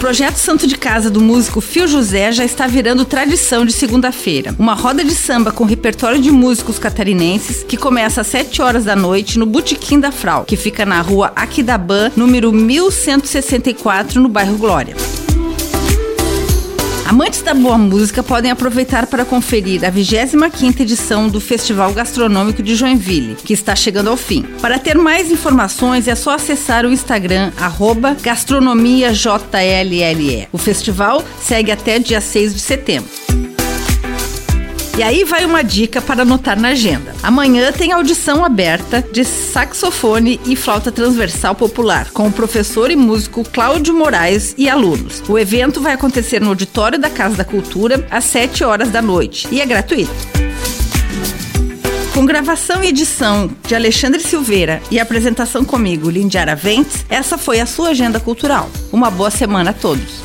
projeto Santo de Casa do músico Fio José já está virando tradição de segunda-feira. Uma roda de samba com repertório de músicos catarinenses que começa às 7 horas da noite no Botequim da Frau, que fica na rua Aquidabã, número 1164, no bairro Glória. Amantes da boa música podem aproveitar para conferir a 25ª edição do Festival Gastronômico de Joinville, que está chegando ao fim. Para ter mais informações é só acessar o Instagram gastronomiajlle. O festival segue até dia 6 de setembro. E aí vai uma dica para anotar na agenda. Amanhã tem audição aberta de saxofone e flauta transversal popular com o professor e músico Cláudio Moraes e alunos. O evento vai acontecer no auditório da Casa da Cultura às 7 horas da noite e é gratuito. Com gravação e edição de Alexandre Silveira e apresentação comigo, Lindy Araventes, essa foi a sua agenda cultural. Uma boa semana a todos.